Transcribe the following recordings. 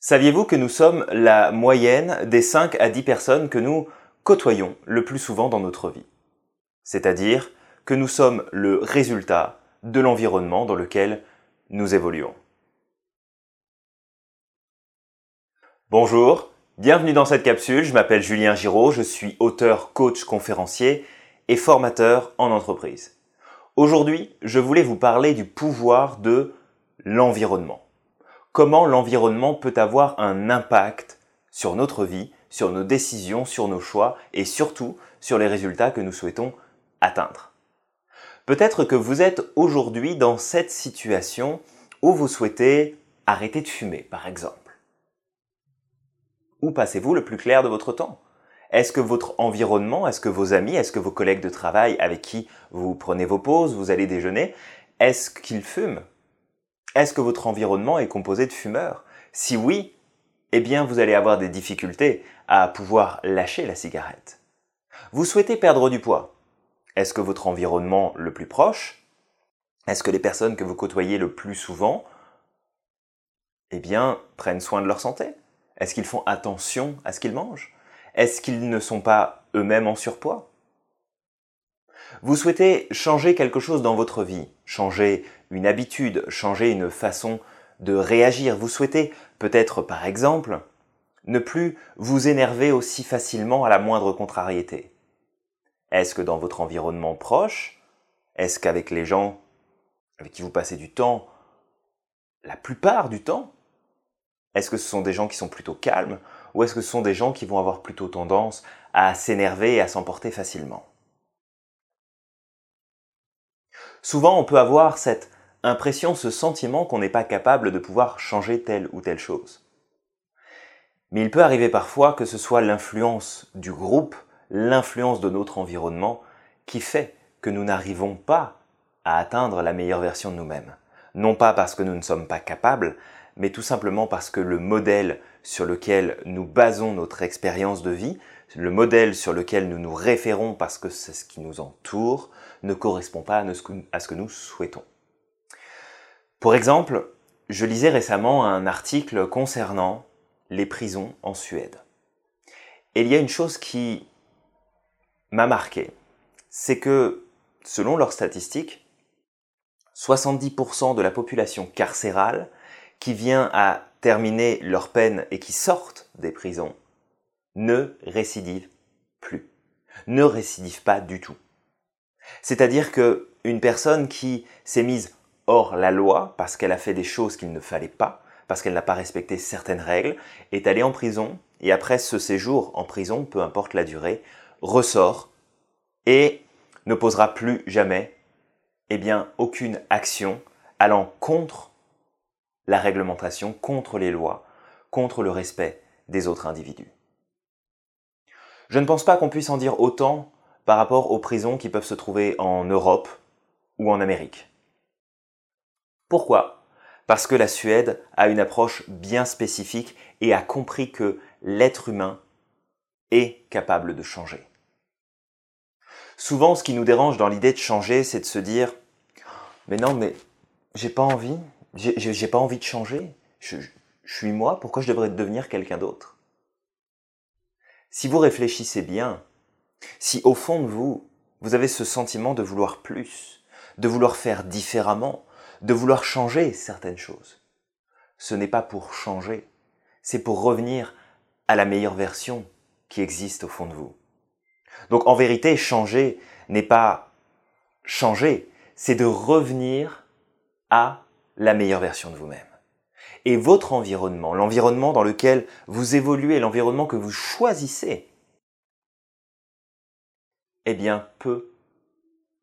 Saviez-vous que nous sommes la moyenne des 5 à 10 personnes que nous côtoyons le plus souvent dans notre vie? C'est-à-dire que nous sommes le résultat de l'environnement dans lequel nous évoluons. Bonjour, bienvenue dans cette capsule, je m'appelle Julien Giraud, je suis auteur, coach, conférencier et formateur en entreprise. Aujourd'hui, je voulais vous parler du pouvoir de l'environnement comment l'environnement peut avoir un impact sur notre vie, sur nos décisions, sur nos choix et surtout sur les résultats que nous souhaitons atteindre. Peut-être que vous êtes aujourd'hui dans cette situation où vous souhaitez arrêter de fumer, par exemple. Où passez-vous le plus clair de votre temps? Est-ce que votre environnement, est-ce que vos amis, est-ce que vos collègues de travail avec qui vous prenez vos pauses, vous allez déjeuner, est-ce qu'ils fument? Est-ce que votre environnement est composé de fumeurs? Si oui, eh bien vous allez avoir des difficultés à pouvoir lâcher la cigarette. Vous souhaitez perdre du poids. Est-ce que votre environnement le plus proche, est-ce que les personnes que vous côtoyez le plus souvent, eh bien, prennent soin de leur santé? Est-ce qu'ils font attention à ce qu'ils mangent? Est-ce qu'ils ne sont pas eux-mêmes en surpoids? Vous souhaitez changer quelque chose dans votre vie, changer une habitude, changer une façon de réagir. Vous souhaitez peut-être, par exemple, ne plus vous énerver aussi facilement à la moindre contrariété. Est-ce que dans votre environnement proche, est-ce qu'avec les gens avec qui vous passez du temps, la plupart du temps, est-ce que ce sont des gens qui sont plutôt calmes ou est-ce que ce sont des gens qui vont avoir plutôt tendance à s'énerver et à s'emporter facilement? Souvent, on peut avoir cette impression, ce sentiment qu'on n'est pas capable de pouvoir changer telle ou telle chose. Mais il peut arriver parfois que ce soit l'influence du groupe, l'influence de notre environnement, qui fait que nous n'arrivons pas à atteindre la meilleure version de nous-mêmes. Non pas parce que nous ne sommes pas capables, mais tout simplement parce que le modèle sur lequel nous basons notre expérience de vie, le modèle sur lequel nous nous référons parce que c'est ce qui nous entoure, ne correspond pas à ce que nous souhaitons. Pour exemple, je lisais récemment un article concernant les prisons en Suède. Et il y a une chose qui m'a marqué, c'est que, selon leurs statistiques, 70% de la population carcérale qui vient à terminer leur peine et qui sortent des prisons ne récidive plus, ne récidive pas du tout. C'est-à-dire que une personne qui s'est mise hors la loi parce qu'elle a fait des choses qu'il ne fallait pas, parce qu'elle n'a pas respecté certaines règles, est allée en prison et après ce séjour en prison, peu importe la durée, ressort et ne posera plus jamais eh bien aucune action allant contre la réglementation, contre les lois, contre le respect des autres individus. Je ne pense pas qu'on puisse en dire autant par rapport aux prisons qui peuvent se trouver en Europe ou en Amérique. Pourquoi? Parce que la Suède a une approche bien spécifique et a compris que l'être humain est capable de changer. Souvent, ce qui nous dérange dans l'idée de changer, c'est de se dire Mais non, mais j'ai pas envie, j'ai pas envie de changer, je, suis moi, pourquoi je devrais devenir quelqu'un d'autre? Si vous réfléchissez bien, si au fond de vous, vous avez ce sentiment de vouloir plus, de vouloir faire différemment, de vouloir changer certaines choses, ce n'est pas pour changer, c'est pour revenir à la meilleure version qui existe au fond de vous. Donc en vérité, changer n'est pas changer, c'est de revenir à la meilleure version de vous-même. Et votre environnement, l'environnement dans lequel vous évoluez, l'environnement que vous choisissez, eh bien, peut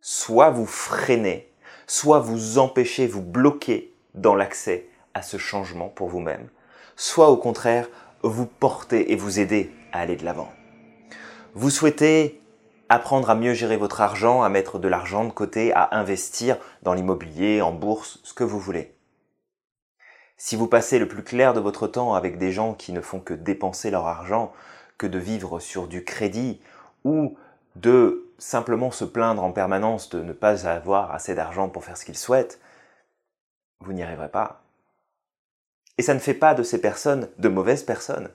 soit vous freiner, soit vous empêcher, vous bloquer dans l'accès à ce changement pour vous-même, soit au contraire vous porter et vous aider à aller de l'avant. Vous souhaitez apprendre à mieux gérer votre argent, à mettre de l'argent de côté, à investir dans l'immobilier, en bourse, ce que vous voulez. Si vous passez le plus clair de votre temps avec des gens qui ne font que dépenser leur argent, que de vivre sur du crédit, ou de simplement se plaindre en permanence de ne pas avoir assez d'argent pour faire ce qu'il souhaite, vous n'y arriverez pas. Et ça ne fait pas de ces personnes de mauvaises personnes.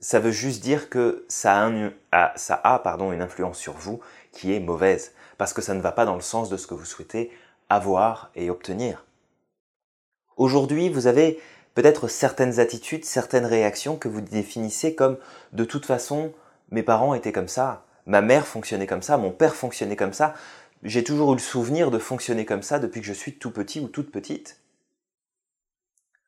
Ça veut juste dire que ça a, une influence sur vous qui est mauvaise, parce que ça ne va pas dans le sens de ce que vous souhaitez avoir et obtenir. Aujourd'hui, vous avez peut-être certaines attitudes, certaines réactions que vous définissez comme de toute façon, mes parents étaient comme ça, ma mère fonctionnait comme ça, mon père fonctionnait comme ça, j'ai toujours eu le souvenir de fonctionner comme ça depuis que je suis tout petit ou toute petite.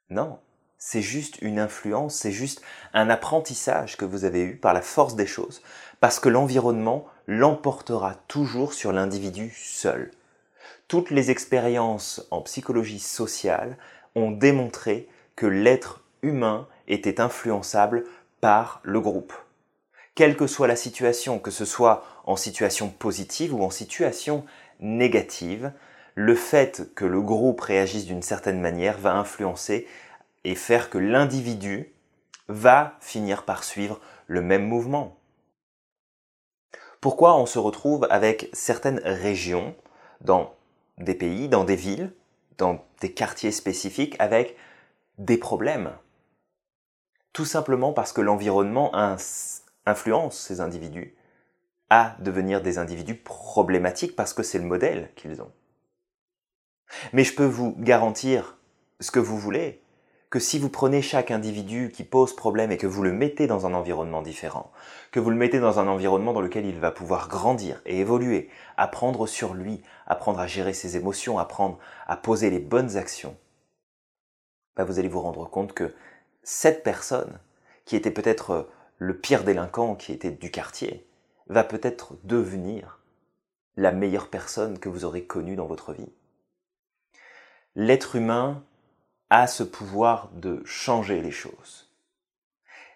Non, c'est juste une influence, c'est juste un apprentissage que vous avez eu par la force des choses, parce que l'environnement l'emportera toujours sur l'individu seul. Toutes les expériences en psychologie sociale ont démontré que l'être humain était influençable par le groupe. Quelle que soit la situation, que ce soit en situation positive ou en situation négative, le fait que le groupe réagisse d'une certaine manière va influencer et faire que l'individu va finir par suivre le même mouvement. Pourquoi on se retrouve avec certaines régions dans des pays, dans des villes, dans des quartiers spécifiques avec des problèmes Tout simplement parce que l'environnement influence ces individus à devenir des individus problématiques parce que c'est le modèle qu'ils ont. Mais je peux vous garantir ce que vous voulez, que si vous prenez chaque individu qui pose problème et que vous le mettez dans un environnement différent, que vous le mettez dans un environnement dans lequel il va pouvoir grandir et évoluer, apprendre sur lui, apprendre à gérer ses émotions, apprendre à poser les bonnes actions, bah, vous allez vous rendre compte que cette personne, qui était peut-être le pire délinquant qui était du quartier, va peut-être devenir la meilleure personne que vous aurez connue dans votre vie. L'être humain a ce pouvoir de changer les choses.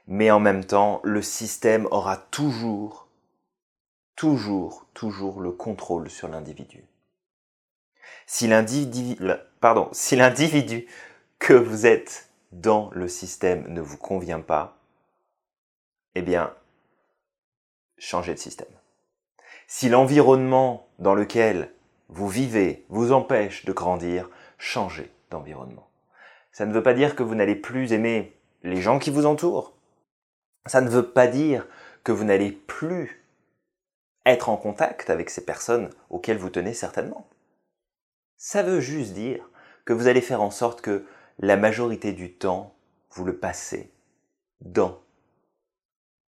Mais en même temps, le système aura toujours, toujours, toujours le contrôle sur l'individu. Si l'individu, que vous êtes dans le système ne vous convient pas, eh bien, changez de système. Si l'environnement dans lequel vous vivez vous empêche de grandir, changez d'environnement. Ça ne veut pas dire que vous n'allez plus aimer les gens qui vous entourent. Ça ne veut pas dire que vous n'allez plus être en contact avec ces personnes auxquelles vous tenez certainement. Ça veut juste dire que vous allez faire en sorte que la majorité du temps, vous le passez dans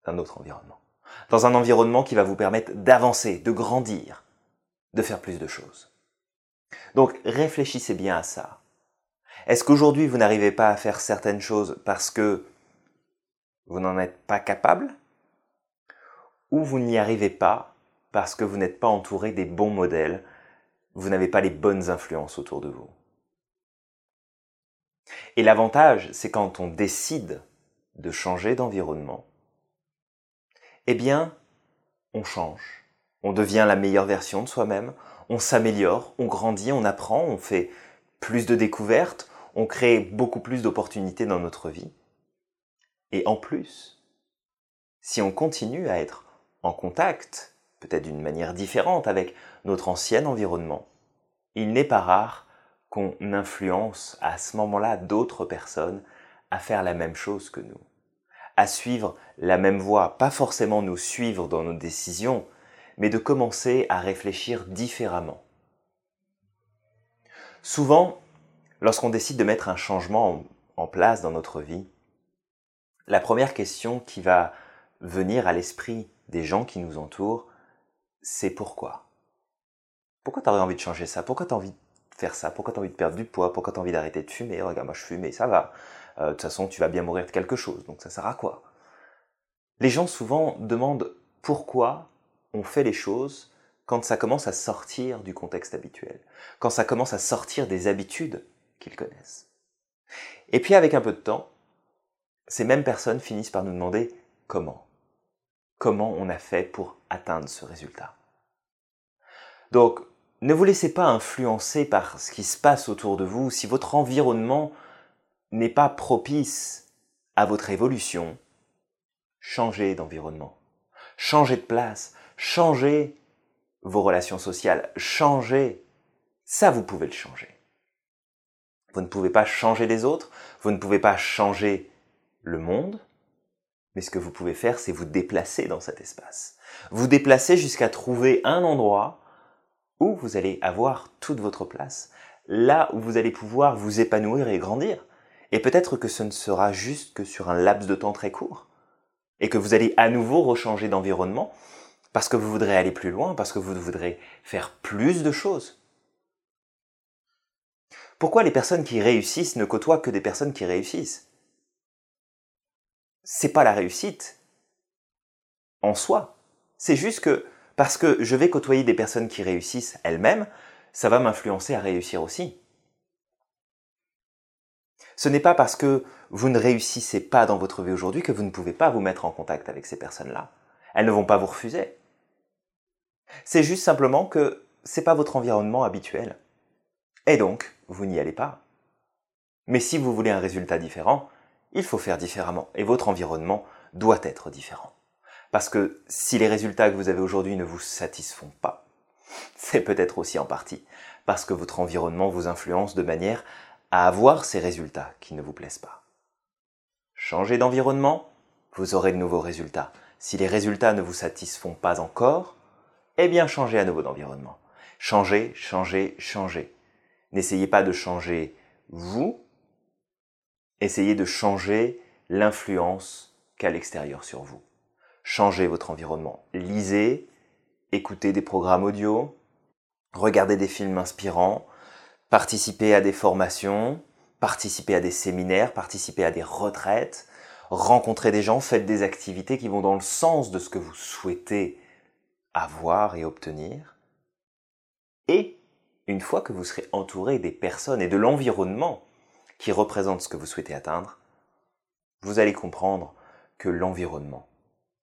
un autre environnement. Dans un environnement qui va vous permettre d'avancer, de grandir, de faire plus de choses. Donc réfléchissez bien à ça. Est-ce qu'aujourd'hui vous n'arrivez pas à faire certaines choses parce que vous n'en êtes pas capable? Ou vous n'y arrivez pas parce que vous n'êtes pas entouré des bons modèles, vous n'avez pas les bonnes influences autour de vous Et l'avantage, c'est quand on décide de changer d'environnement, eh bien, on change. On devient la meilleure version de soi-même, on s'améliore, on grandit, on apprend, on fait plus de découvertes, on crée beaucoup plus d'opportunités dans notre vie. Et en plus, si on continue à être en contact, peut-être d'une manière différente avec notre ancien environnement, il n'est pas rare qu'on influence à ce moment-là d'autres personnes à faire la même chose que nous, à suivre la même voie, pas forcément nous suivre dans nos décisions, mais de commencer à réfléchir différemment. Souvent, Lorsqu'on décide de mettre un changement en, place dans notre vie, la première question qui va venir à l'esprit des gens qui nous entourent, c'est pourquoi? Pourquoi tu aurais envie de changer ça? Pourquoi tu as envie de faire ça? Pourquoi tu as envie de perdre du poids? Pourquoi tu as envie d'arrêter de fumer? Regarde, moi je fume et ça va. Euh, de toute façon, tu vas bien mourir de quelque chose, donc ça sert à quoi? Les gens souvent demandent pourquoi on fait les choses quand ça commence à sortir du contexte habituel, quand ça commence à sortir des habitudes qu'ils connaissent. Et puis avec un peu de temps, ces mêmes personnes finissent par nous demander comment? Comment on a fait pour atteindre ce résultat? Donc, ne vous laissez pas influencer par ce qui se passe autour de vous. Si votre environnement n'est pas propice à votre évolution, changez d'environnement, changez de place, changez vos relations sociales, changez. Ça, vous pouvez le changer. Vous ne pouvez pas changer les autres, vous ne pouvez pas changer le monde, mais ce que vous pouvez faire, c'est vous déplacer dans cet espace. Vous déplacer jusqu'à trouver un endroit où vous allez avoir toute votre place, là où vous allez pouvoir vous épanouir et grandir. Et peut-être que ce ne sera juste que sur un laps de temps très court, et que vous allez à nouveau rechanger d'environnement, parce que vous voudrez aller plus loin, parce que vous voudrez faire plus de choses. Pourquoi les personnes qui réussissent ne côtoient que des personnes qui réussissent? C'est pas la réussite en soi. C'est juste que parce que je vais côtoyer des personnes qui réussissent elles-mêmes, ça va m'influencer à réussir aussi. Ce n'est pas parce que vous ne réussissez pas dans votre vie aujourd'hui que vous ne pouvez pas vous mettre en contact avec ces personnes-là. Elles ne vont pas vous refuser. C'est juste simplement que c'est pas votre environnement habituel. Et donc, vous n'y allez pas. Mais si vous voulez un résultat différent, il faut faire différemment et votre environnement doit être différent. Parce que si les résultats que vous avez aujourd'hui ne vous satisfont pas, c'est peut-être aussi en partie parce que votre environnement vous influence de manière à avoir ces résultats qui ne vous plaisent pas. Changez d'environnement, vous aurez de nouveaux résultats. Si les résultats ne vous satisfont pas encore, eh bien changez à nouveau d'environnement. Changez, changez, changez. N'essayez pas de changer vous, essayez de changer l'influence qu'a l'extérieur sur vous. Changez votre environnement. Lisez, écoutez des programmes audio, regardez des films inspirants, participez à des formations, participez à des séminaires, participez à des retraites, rencontrez des gens, faites des activités qui vont dans le sens de ce que vous souhaitez avoir et obtenir. Et une fois que vous serez entouré des personnes et de l'environnement qui représentent ce que vous souhaitez atteindre, vous allez comprendre que l'environnement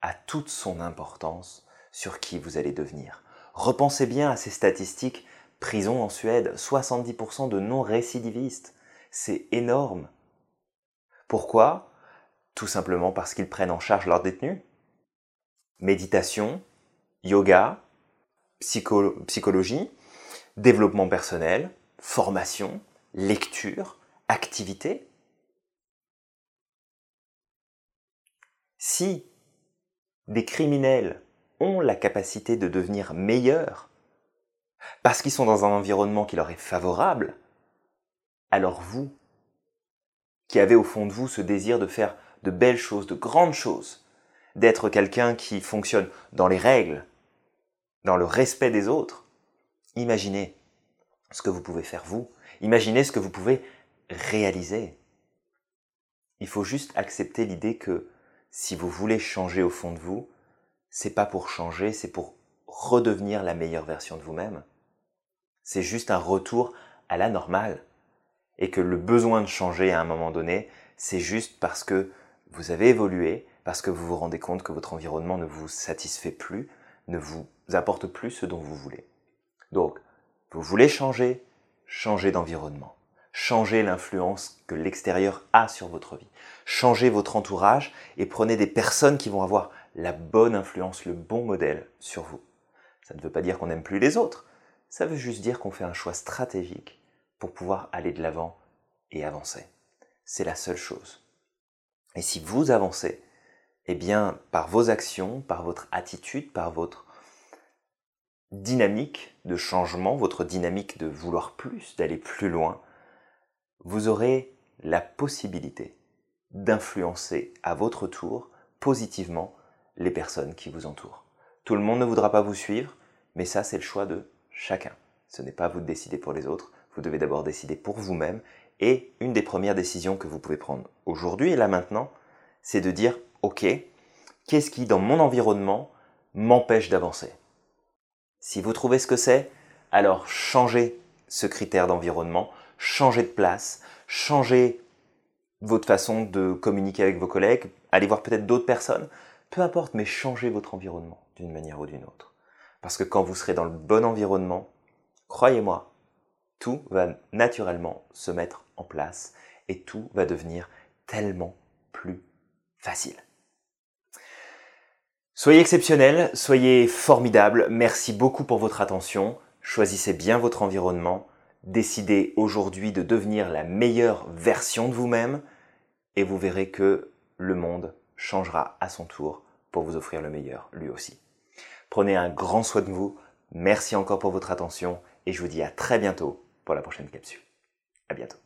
a toute son importance sur qui vous allez devenir. Repensez bien à ces statistiques. Prison en Suède, 70% de non-récidivistes. C'est énorme. Pourquoi? Tout simplement parce qu'ils prennent en charge leurs détenus. Méditation, yoga, psychologie, développement personnel, formation, lecture, activité. Si des criminels ont la capacité de devenir meilleurs parce qu'ils sont dans un environnement qui leur est favorable, alors vous, qui avez au fond de vous ce désir de faire de belles choses, de grandes choses, d'être quelqu'un qui fonctionne dans les règles, dans le respect des autres, imaginez ce que vous pouvez faire vous, imaginez ce que vous pouvez réaliser. Il faut juste accepter l'idée que si vous voulez changer au fond de vous, c'est pas pour changer, c'est pour redevenir la meilleure version de vous-même. C'est juste un retour à la normale. Et que le besoin de changer à un moment donné, c'est juste parce que vous avez évolué, parce que vous vous rendez compte que votre environnement ne vous satisfait plus, ne vous apporte plus ce dont vous voulez. Donc, vous voulez changer, changez d'environnement. Changez l'influence que l'extérieur a sur votre vie. Changez votre entourage et prenez des personnes qui vont avoir la bonne influence, le bon modèle sur vous. Ça ne veut pas dire qu'on n'aime plus les autres, ça veut juste dire qu'on fait un choix stratégique pour pouvoir aller de l'avant et avancer. C'est la seule chose. Et si vous avancez, eh bien, par vos actions, par votre attitude, par votre dynamique de changement, votre dynamique de vouloir plus, d'aller plus loin, vous aurez la possibilité d'influencer à votre tour positivement les personnes qui vous entourent. Tout le monde ne voudra pas vous suivre, mais ça c'est le choix de chacun. Ce n'est pas vous de décider pour les autres, vous devez d'abord décider pour vous-même. Et une des premières décisions que vous pouvez prendre aujourd'hui et là maintenant, c'est de dire, OK, qu'est-ce qui dans mon environnement m'empêche d'avancer? Si vous trouvez ce que c'est, alors changez ce critère d'environnement, changez de place, changez votre façon de communiquer avec vos collègues, allez voir peut-être d'autres personnes, peu importe, mais changez votre environnement d'une manière ou d'une autre. Parce que quand vous serez dans le bon environnement, croyez-moi, tout va naturellement se mettre en place et tout va devenir tellement plus facile. Soyez exceptionnel, soyez formidable, merci beaucoup pour votre attention, choisissez bien votre environnement, Décidez aujourd'hui de devenir la meilleure version de vous-même et vous verrez que le monde changera à son tour pour vous offrir le meilleur lui aussi. Prenez un grand soin de vous. Merci encore pour votre attention et je vous dis à très bientôt pour la prochaine capsule. À bientôt.